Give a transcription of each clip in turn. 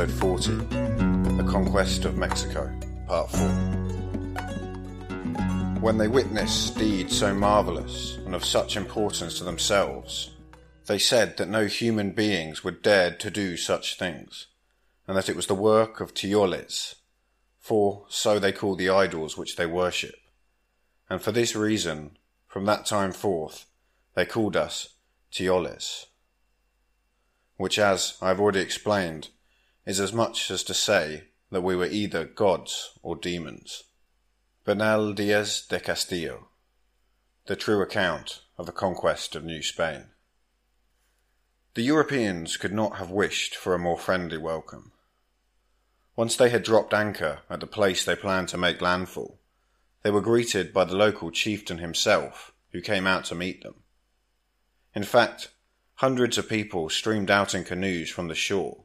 Episode 40 The Conquest of Mexico, Part 4. When they witnessed deeds so marvellous and of such importance to themselves, they said that no human beings would dare to do such things, and that it was the work of Teules, for so they call the idols which they worship. And for this reason, from that time forth, they called us Teules, which, as I have already explained, is as much as to say that we were either gods or demons. Bernal Diaz de Castillo, the true account of the conquest of New Spain. The Europeans could not have wished for a more friendly welcome. Once they had dropped anchor at the place they planned to make landfall, they were greeted by the local chieftain himself, who came out to meet them. In fact, hundreds of people streamed out in canoes from the shore.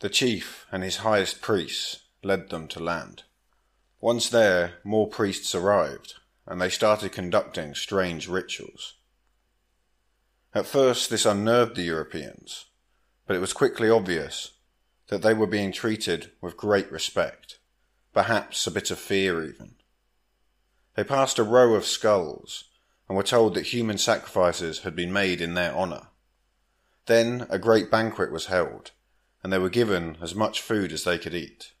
The chief and his highest priests led them to land. Once there, more priests arrived, and they started conducting strange rituals. At first, this unnerved the Europeans, but it was quickly obvious that they were being treated with great respect, perhaps a bit of fear even. They passed a row of skulls and were told that human sacrifices had been made in their honour. Then a great banquet was held, and they were given as much food as they could eat.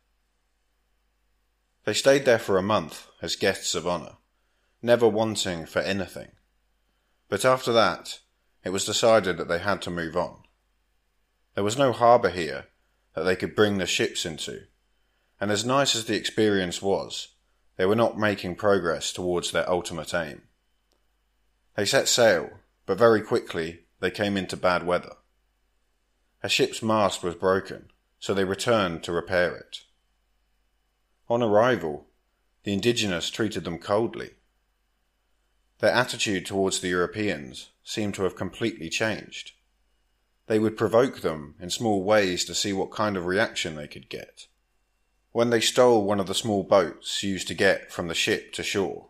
They stayed there for a month as guests of honour, never wanting for anything. But after that, it was decided that they had to move on. There was no harbour here that they could bring the ships into, and as nice as the experience was, they were not making progress towards their ultimate aim. They set sail, but very quickly they came into bad weather. A ship's mast was broken, so they returned to repair it. On arrival, the indigenous treated them coldly. Their attitude towards the Europeans seemed to have completely changed. They would provoke them in small ways to see what kind of reaction they could get. When they stole one of the small boats used to get from the ship to shore,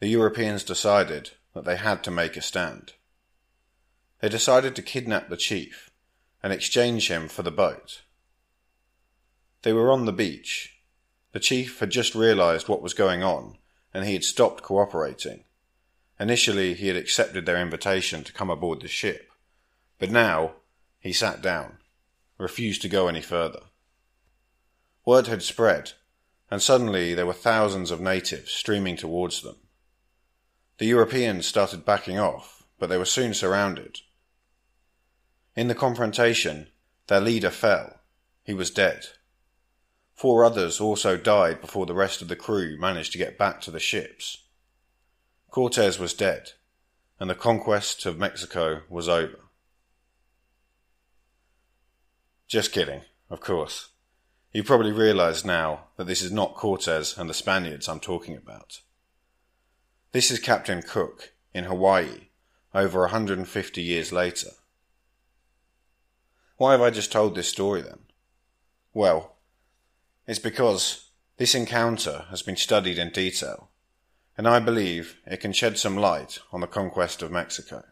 the Europeans decided that they had to make a stand. They decided to kidnap the chief and exchange him for the boat. They were on the beach. The chief had just realized what was going on and he had stopped cooperating. Initially, he had accepted their invitation to come aboard the ship, but now he sat down, refused to go any further. Word had spread, and suddenly there were thousands of natives streaming towards them. The Europeans started backing off, but they were soon surrounded. In the confrontation, their leader fell. He was dead. Four others also died before the rest of the crew managed to get back to the ships. Cortes was dead, and the conquest of Mexico was over. Just kidding, of course. You probably realize now that this is not Cortes and the Spaniards I'm talking about. This is Captain Cook in Hawaii over 150 years later. Why have I just told this story then? Well, it's because This encounter has been studied in detail, and I believe it can shed some light on the conquest of Mexico.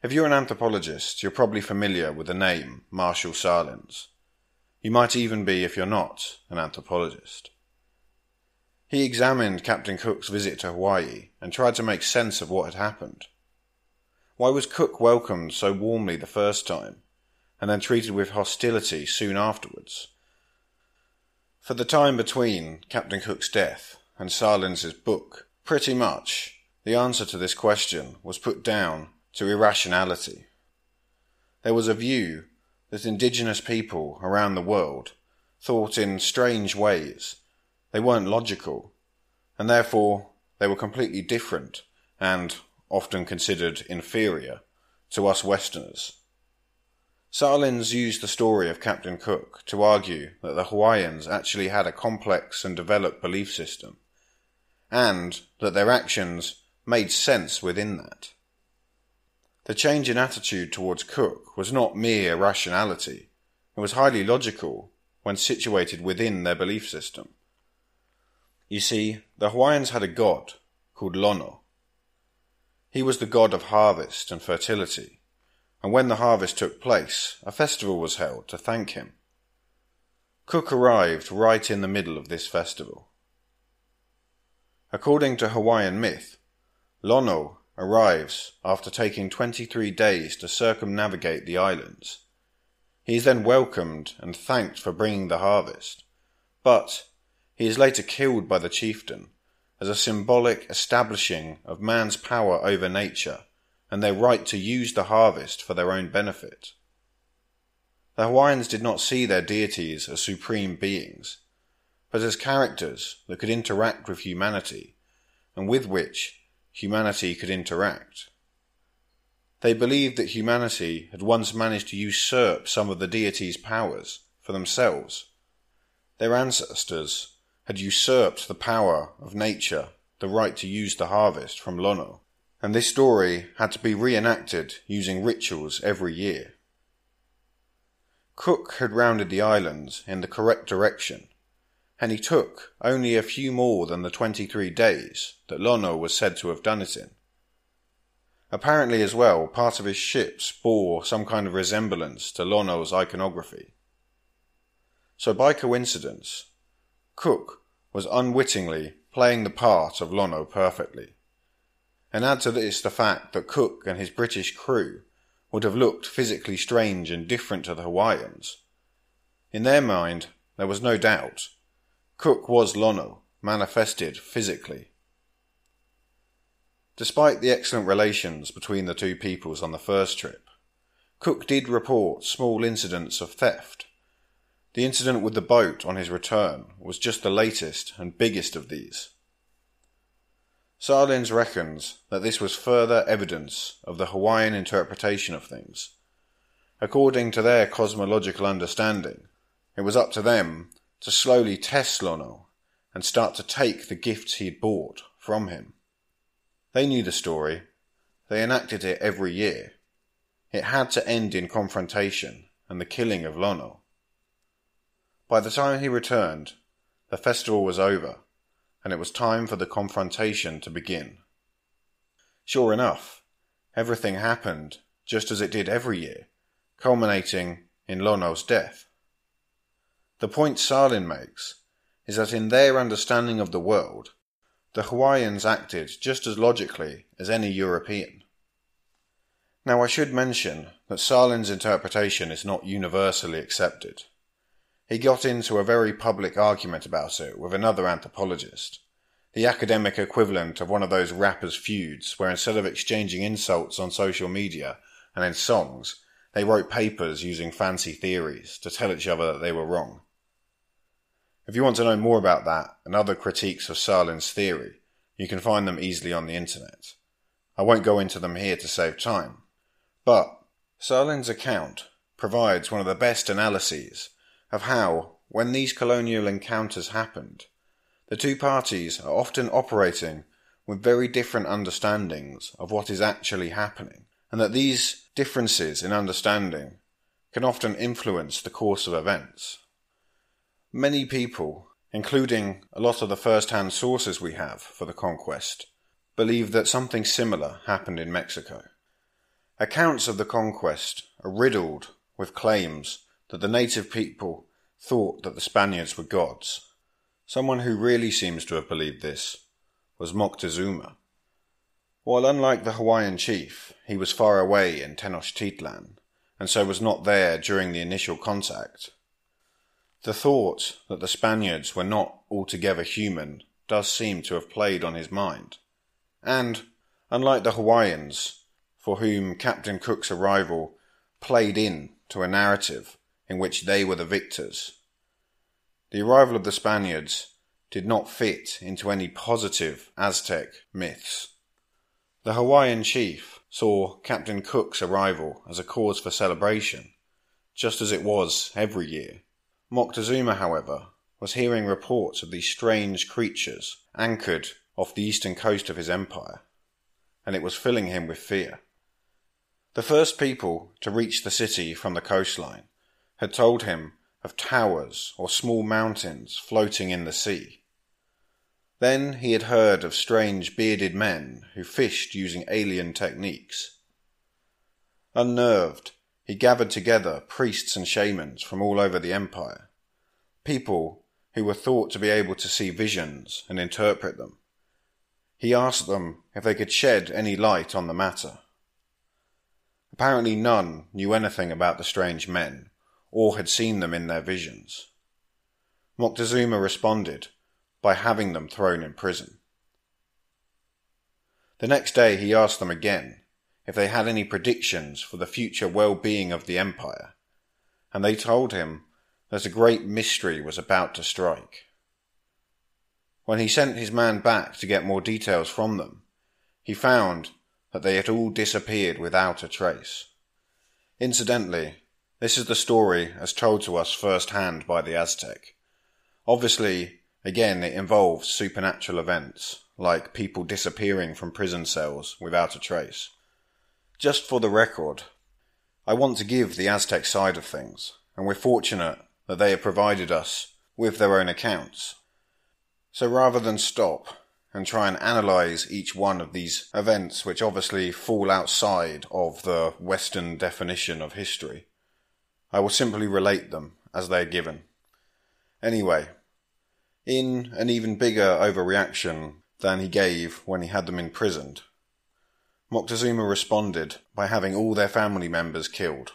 If you're an anthropologist, you're probably familiar with the name Marshall Sahlins. You might even be if you're not an anthropologist. He examined Captain Cook's visit to Hawaii and tried to make sense of what had happened. Why was Cook welcomed so warmly the first time, and then treated with hostility soon afterwards? For the time between Captain Cook's death and Sahlins's book, pretty much the answer to this question was put down to irrationality. There was a view that indigenous people around the world thought in strange ways. They weren't logical, and therefore they were completely different and often considered inferior to us Westerners. Sahlins used the story of Captain Cook to argue that the Hawaiians actually had a complex and developed belief system, and that their actions made sense within that. The change in attitude towards Cook was not mere rationality, it was highly logical when situated within their belief system. You see, the Hawaiians had a god called Lono. He was the god of harvest and fertility, and when the harvest took place, a festival was held to thank him. Cook arrived right in the middle of this festival. According to Hawaiian myth, Lono arrives after taking 23 days to circumnavigate the islands. He is then welcomed and thanked for bringing the harvest, but he is later killed by the chieftain as a symbolic establishing of man's power over nature and their right to use the harvest for their own benefit. The Hawaiians did not see their deities as supreme beings, but as characters that could interact with humanity and with which humanity could interact. They believed that humanity had once managed to usurp some of the deity's powers for themselves. Their ancestors had usurped the power of nature, the right to use the harvest from Lono, and this story had to be reenacted using rituals every year. Cook had rounded the islands in the correct direction and he took only a few more than the twenty three days that Lono was said to have done it in. Apparently, as well, part of his ships bore some kind of resemblance to Lono's iconography. So, by coincidence, Cook was unwittingly playing the part of Lono perfectly. And add to this the fact that Cook and his British crew would have looked physically strange and different to the Hawaiians. In their mind, there was no doubt Cook was Lono, manifested physically. Despite the excellent relations between the two peoples on the first trip, Cook did report small incidents of theft. The incident with the boat on his return was just the latest and biggest of these. Sahlins reckons that this was further evidence of the Hawaiian interpretation of things. According to their cosmological understanding, it was up to them to slowly test Lono and start to take the gifts he had bought from him. They knew the story. They enacted it every year. It had to end in confrontation and the killing of Lono. By the time he returned, the festival was over, and it was time for the confrontation to begin. Sure enough, everything happened just as it did every year, culminating in Lono's death. The point Sahlin makes is that in their understanding of the world, the Hawaiians acted just as logically as any European. Now, I should mention that Sahlin's interpretation is not universally accepted. He got into a very public argument about it with another anthropologist, the academic equivalent of one of those rappers' feuds where instead of exchanging insults on social media and in songs, they wrote papers using fancy theories to tell each other that they were wrong. If you want to know more about that and other critiques of Sahlin's theory, you can find them easily on the internet. I won't go into them here to save time. But Sahlin's account provides one of the best analyses of how, when these colonial encounters happened, the two parties are often operating with very different understandings of what is actually happening, and that these differences in understanding can often influence the course of events. Many people, including a lot of the first hand sources we have for the conquest, believe that something similar happened in Mexico. Accounts of the conquest are riddled with claims that the native people thought that the Spaniards were gods. Someone who really seems to have believed this was Moctezuma. While unlike the Hawaiian chief, he was far away in Tenochtitlan, and so was not there during the initial contact. The thought that the Spaniards were not altogether human does seem to have played on his mind. And, unlike the Hawaiians, for whom Captain Cook's arrival played in to a narrative in which they were the victors, the arrival of the Spaniards did not fit into any positive Aztec myths. The Hawaiian chief saw Captain Cook's arrival as a cause for celebration, just as it was every year. Moctezuma, however, was hearing reports of these strange creatures anchored off the eastern coast of his empire, and it was filling him with fear. The first people to reach the city from the coastline had told him of towers or small mountains floating in the sea. Then he had heard of strange bearded men who fished using alien techniques. Unnerved, he gathered together priests and shamans from all over the empire, people who were thought to be able to see visions and interpret them. He asked them if they could shed any light on the matter. Apparently none knew anything about the strange men, or had seen them in their visions. Moctezuma responded by having them thrown in prison. The next day he asked them again if they had any predictions for the future well-being of the empire, and they told him that a great mystery was about to strike. When he sent his man back to get more details from them, he found that they had all disappeared without a trace. Incidentally, this is the story as told to us firsthand by the Aztec. Obviously, again, it involves supernatural events, like people disappearing from prison cells without a trace. Just for the record, I want to give the Aztec side of things, and we're fortunate that they have provided us with their own accounts. So rather than stop and try and analyze each one of these events, which obviously fall outside of the Western definition of history, I will simply relate them as they are given. Anyway, in an even bigger overreaction than he gave when he had them imprisoned, Moctezuma responded by having all their family members killed.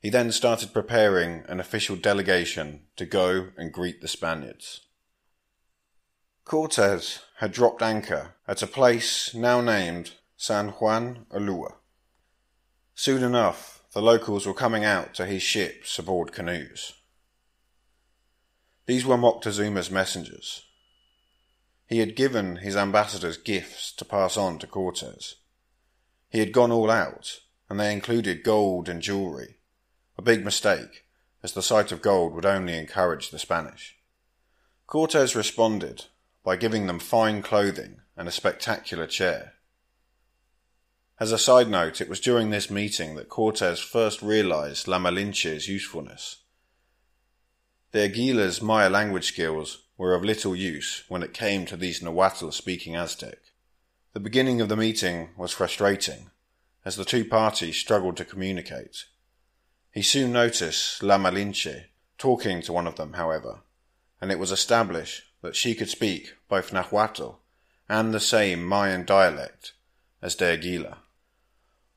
He then started preparing an official delegation to go and greet the Spaniards. Cortes had dropped anchor at a place now named San Juan Ulua. Soon enough, the locals were coming out to his ships aboard canoes. These were Moctezuma's messengers. He had given his ambassadors gifts to pass on to Cortes. He had gone all out, and they included gold and jewellery, a big mistake, as the sight of gold would only encourage the Spanish. Cortes responded by giving them fine clothing and a spectacular chair. As a side note, it was during this meeting that Cortes first realized La Malinche's usefulness. De Aguilar's Maya language skills were of little use when it came to these Nahuatl speaking Aztec. The beginning of the meeting was frustrating, as the two parties struggled to communicate. He soon noticed La Malinche talking to one of them, however, and it was established that she could speak both Nahuatl and the same Mayan dialect as De Aguilar.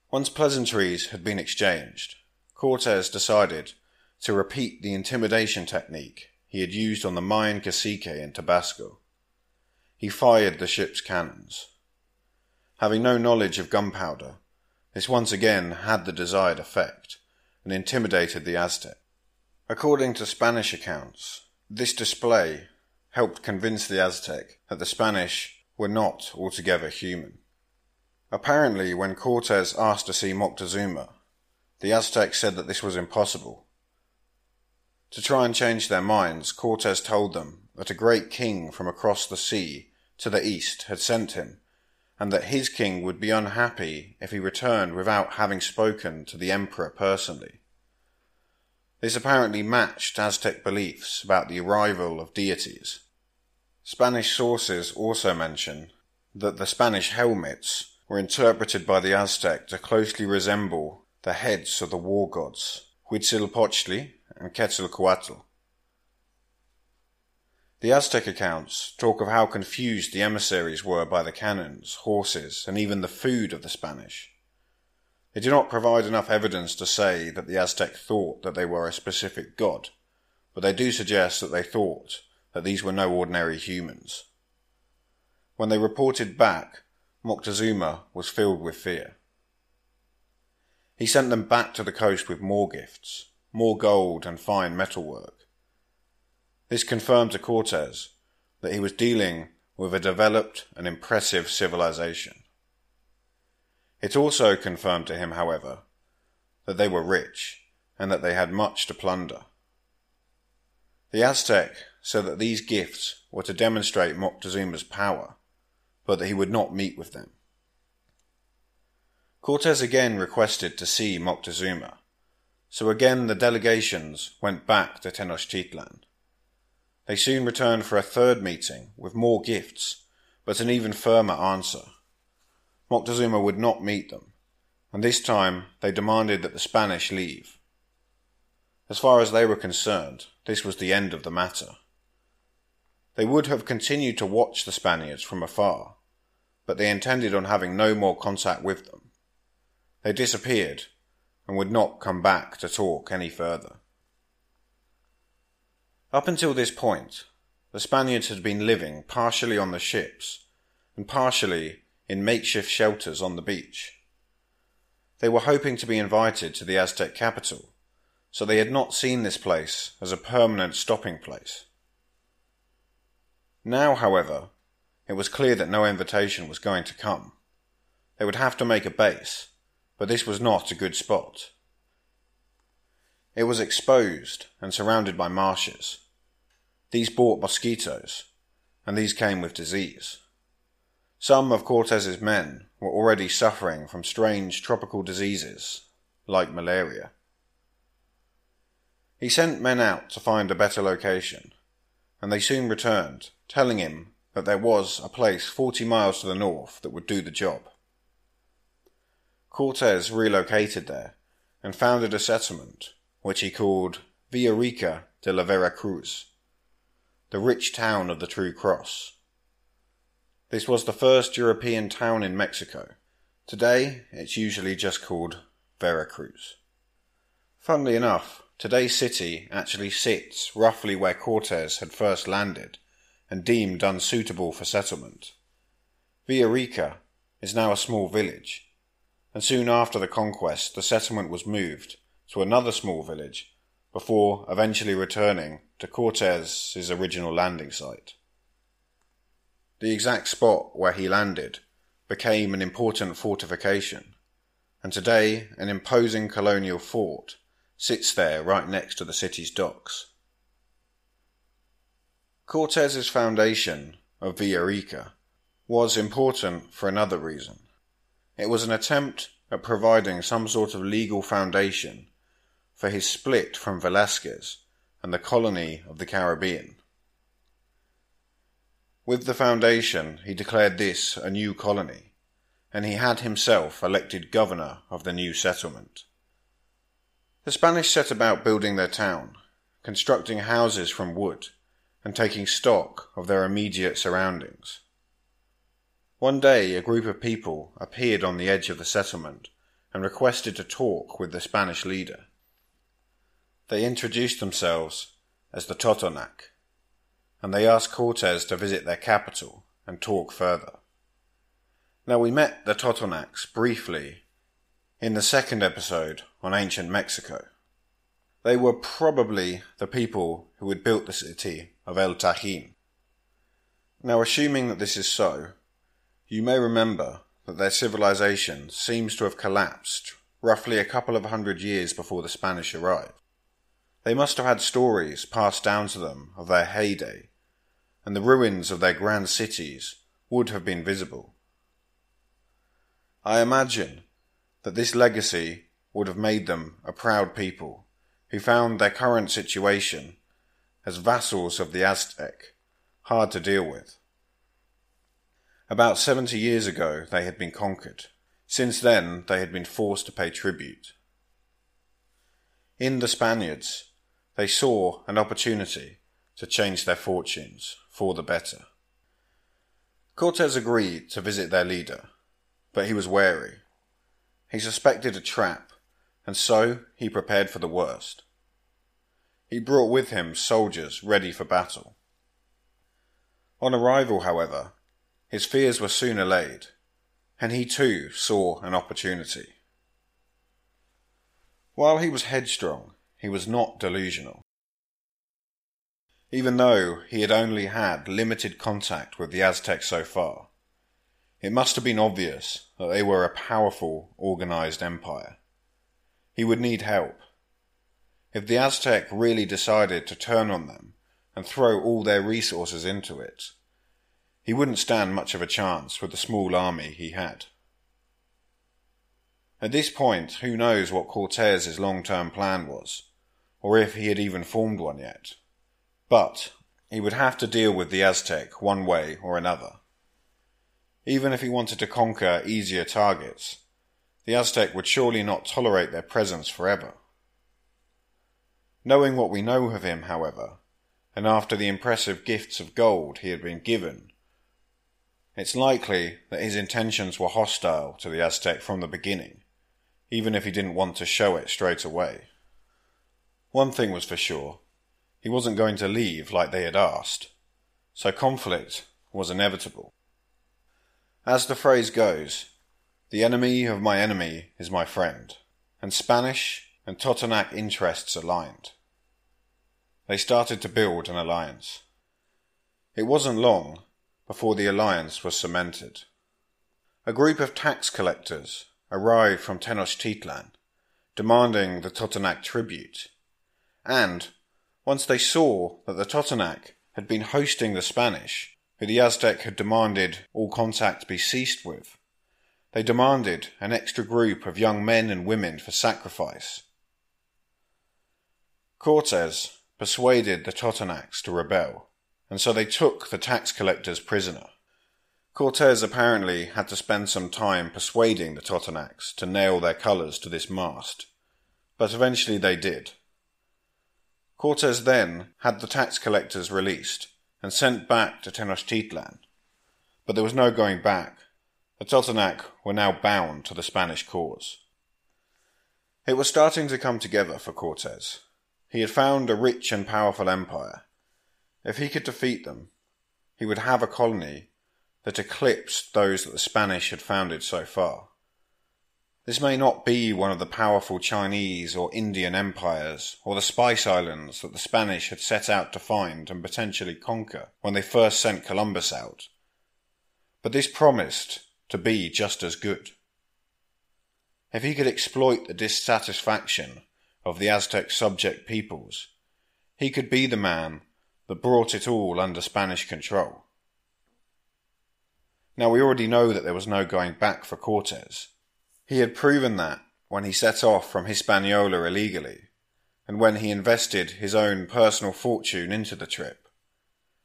Once pleasantries had been exchanged, Cortes decided to repeat the intimidation technique he had used on the Mayan cacique in Tabasco. He fired the ship's cannons. Having no knowledge of gunpowder, this once again had the desired effect and intimidated the Aztec. According to Spanish accounts, this display helped convince the Aztec that the Spanish were not altogether human. Apparently, when Cortes asked to see Moctezuma, the Aztecs said that this was impossible. To try and change their minds, Cortes told them that a great king from across the sea to the east had sent him, and that his king would be unhappy if he returned without having spoken to the emperor personally. This apparently matched Aztec beliefs about the arrival of deities. Spanish sources also mention that the Spanish helmets were interpreted by the Aztec to closely resemble the heads of the war gods Huitzilopochtli and Quetzalcoatl. The Aztec accounts talk of how confused the emissaries were by the cannons, horses, and even the food of the Spanish. They do not provide enough evidence to say that the Aztec thought that they were a specific god, but they do suggest that they thought that these were no ordinary humans. When they reported back, Moctezuma was filled with fear. He sent them back to the coast with more gifts, more gold and fine metalwork. This confirmed to Cortes that he was dealing with a developed and impressive civilization. It also confirmed to him, however, that they were rich and that they had much to plunder. The Aztec said that these gifts were to demonstrate Moctezuma's power, but that he would not meet with them. Cortes again requested to see Moctezuma, so again the delegations went back to Tenochtitlan. They soon returned for a third meeting with more gifts, but an even firmer answer. Moctezuma would not meet them, and this time they demanded that the Spanish leave. As far as they were concerned, this was the end of the matter. They would have continued to watch the Spaniards from afar, but they intended on having no more contact with them. They disappeared and would not come back to talk any further. Up until this point, the Spaniards had been living partially on the ships and partially in makeshift shelters on the beach. They were hoping to be invited to the Aztec capital, so they had not seen this place as a permanent stopping place. Now, however, it was clear that no invitation was going to come. They would have to make a base, but this was not a good spot. It was exposed and surrounded by marshes. These brought mosquitoes, and these came with disease. Some of Cortes's men were already suffering from strange tropical diseases, like malaria. He sent men out to find a better location, and they soon returned, telling him that there was a place forty miles to the north that would do the job. Cortes relocated there and founded a settlement which he called Villa Rica de la Vera Cruz, the rich town of the True Cross. This was the first European town in Mexico. Today, it's usually just called Veracruz. Funnily enough, today's city actually sits roughly where Cortes had first landed and deemed unsuitable for settlement. Villarica is now a small village, and soon after the conquest the settlement was moved to another small village before eventually returning to Cortes's original landing site. The exact spot where he landed became an important fortification, and today an imposing colonial fort sits there right next to the city's docks. Cortes's foundation of Villarica was important for another reason. It was an attempt at providing some sort of legal foundation for his split from Velasquez and the colony of the Caribbean. With the foundation, he declared this a new colony, and he had himself elected governor of the new settlement. The Spanish set about building their town, constructing houses from wood, and taking stock of their immediate surroundings. One day, a group of people appeared on the edge of the settlement and requested to talk with the Spanish leader. They introduced themselves as the Totonac, and they asked Cortes to visit their capital and talk further. Now, we met the Totonacs briefly in the second episode on ancient Mexico. They were probably the people who had built the city of El Tajín. Now, assuming that this is so, you may remember that their civilization seems to have collapsed roughly a couple of hundred years before the Spanish arrived. They must have had stories passed down to them of their heyday, and the ruins of their grand cities would have been visible. I imagine that this legacy would have made them a proud people who found their current situation as vassals of the Aztec hard to deal with. About seventy years ago they had been conquered. Since then they had been forced to pay tribute. In the Spaniards, they saw an opportunity to change their fortunes for the better. Cortes agreed to visit their leader, but he was wary. He suspected a trap, and so he prepared for the worst. He brought with him soldiers ready for battle. On arrival, however, his fears were soon allayed, and he too saw an opportunity. While he was headstrong, he was not delusional. Even though he had only had limited contact with the Aztecs so far, it must have been obvious that they were a powerful, organized empire. He would need help. If the Aztec really decided to turn on them and throw all their resources into it, he wouldn't stand much of a chance with the small army he had. At this point, who knows what Cortez's long-term plan was, or if he had even formed one yet. But he would have to deal with the Aztec one way or another. Even if he wanted to conquer easier targets, the Aztec would surely not tolerate their presence forever. Knowing what we know of him, however, and after the impressive gifts of gold he had been given, it's likely that his intentions were hostile to the Aztec from the beginning, even if he didn't want to show it straight away. One thing was for sure he wasn't going to leave like they had asked, so conflict was inevitable. As the phrase goes, the enemy of my enemy is my friend, and Spanish and Totonac interests aligned. They started to build an alliance. It wasn't long before the alliance was cemented. A group of tax collectors arrived from Tenochtitlan, demanding the Totonac tribute, and once they saw that the Totonac had been hosting the Spanish, who the Aztec had demanded all contact be ceased with, they demanded an extra group of young men and women for sacrifice. Cortes persuaded the Totonacs to rebel, and so they took the tax collectors prisoner. Cortes apparently had to spend some time persuading the Totonacs to nail their colours to this mast, but eventually they did. Cortes then had the tax collectors released and sent back to Tenochtitlan, but there was no going back. The Totonac were now bound to the Spanish cause. It was starting to come together for Cortes. He had found a rich and powerful empire. If he could defeat them, he would have a colony that eclipsed those that the Spanish had founded so far. This may not be one of the powerful Chinese or Indian empires or the Spice Islands that the Spanish had set out to find and potentially conquer when they first sent Columbus out, but this promised to be just as good. If he could exploit the dissatisfaction of the Aztec subject peoples, he could be the man that brought it all under Spanish control. Now we already know that there was no going back for Cortes. He had proven that when he set off from Hispaniola illegally, and when he invested his own personal fortune into the trip,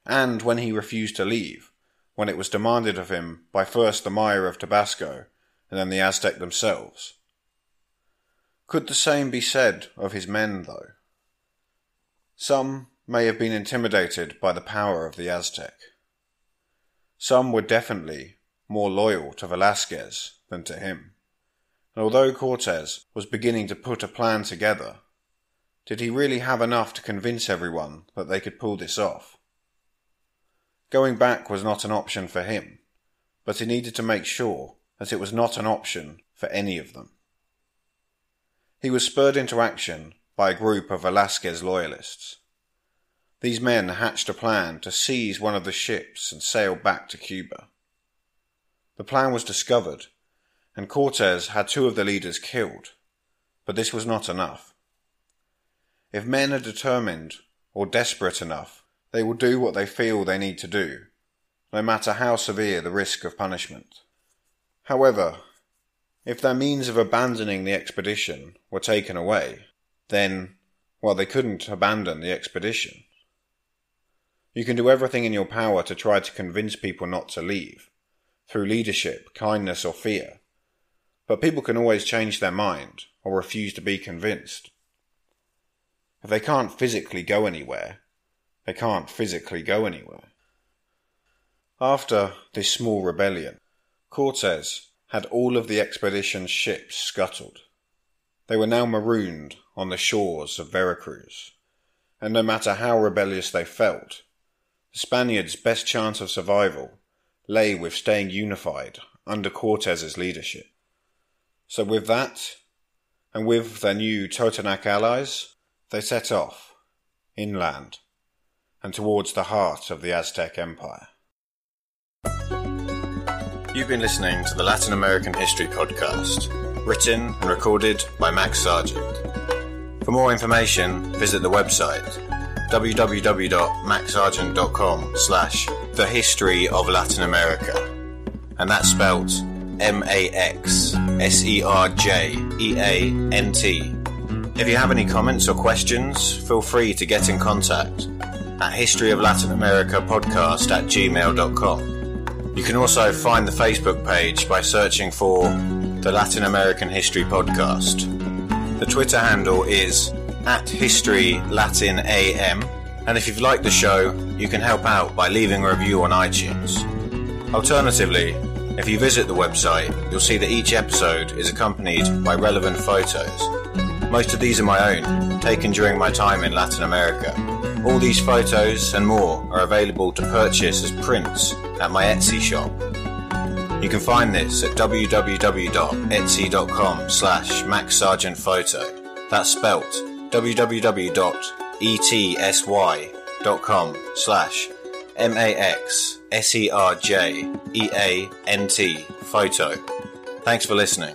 and when he refused to leave, when it was demanded of him by first the Maya of Tabasco and then the Aztec themselves. Could the same be said of his men, though? Some may have been intimidated by the power of the Aztec. Some were definitely more loyal to Velasquez than to him. And although Cortes was beginning to put a plan together, did he really have enough to convince everyone that they could pull this off? Going back was not an option for him, but he needed to make sure that it was not an option for any of them. He was spurred into action by a group of Velasquez loyalists. These men hatched a plan to seize one of the ships and sail back to Cuba. The plan was discovered, and Cortes had two of the leaders killed, but this was not enough. If men are determined or desperate enough, they will do what they feel they need to do, no matter how severe the risk of punishment. However, if their means of abandoning the expedition were taken away, then well, they couldn't abandon the expedition. You can do everything in your power to try to convince people not to leave, through leadership, kindness, or fear. But people can always change their mind or refuse to be convinced. If they can't physically go anywhere, they can't physically go anywhere. After this small rebellion, Cortes had all of the expedition's ships scuttled. They were now marooned on the shores of Veracruz, and no matter how rebellious they felt, the Spaniards' best chance of survival lay with staying unified under Cortes's leadership. So with that, and with their new Totonac allies, they set off, inland, and towards the heart of the Aztec Empire. You've been listening to the Latin American History Podcast, written and recorded by Max Serjeant. For more information, visit the website www.maxserjeant.com slash the history of Latin America. And that's spelt M-A-X-S-E-R-J-E-A-N-T. If you have any comments or questions, feel free to get in contact at History of Latin America podcast at gmail.com. You can also find the Facebook page by searching for the Latin American History Podcast. The Twitter handle is at History Latin AM, and if you've liked the show, you can help out by leaving a review on iTunes. Alternatively, if you visit the website, you'll see that each episode is accompanied by relevant photos. Most of these are my own, taken during my time in Latin America. All these photos and more are available to purchase as prints at my Etsy shop. You can find this at www.etsy.com slash maxserjeantphoto. That's spelt www.etsy.com slash M-A-X-S-E-R-J-E-A-N-T photo. Thanks for listening.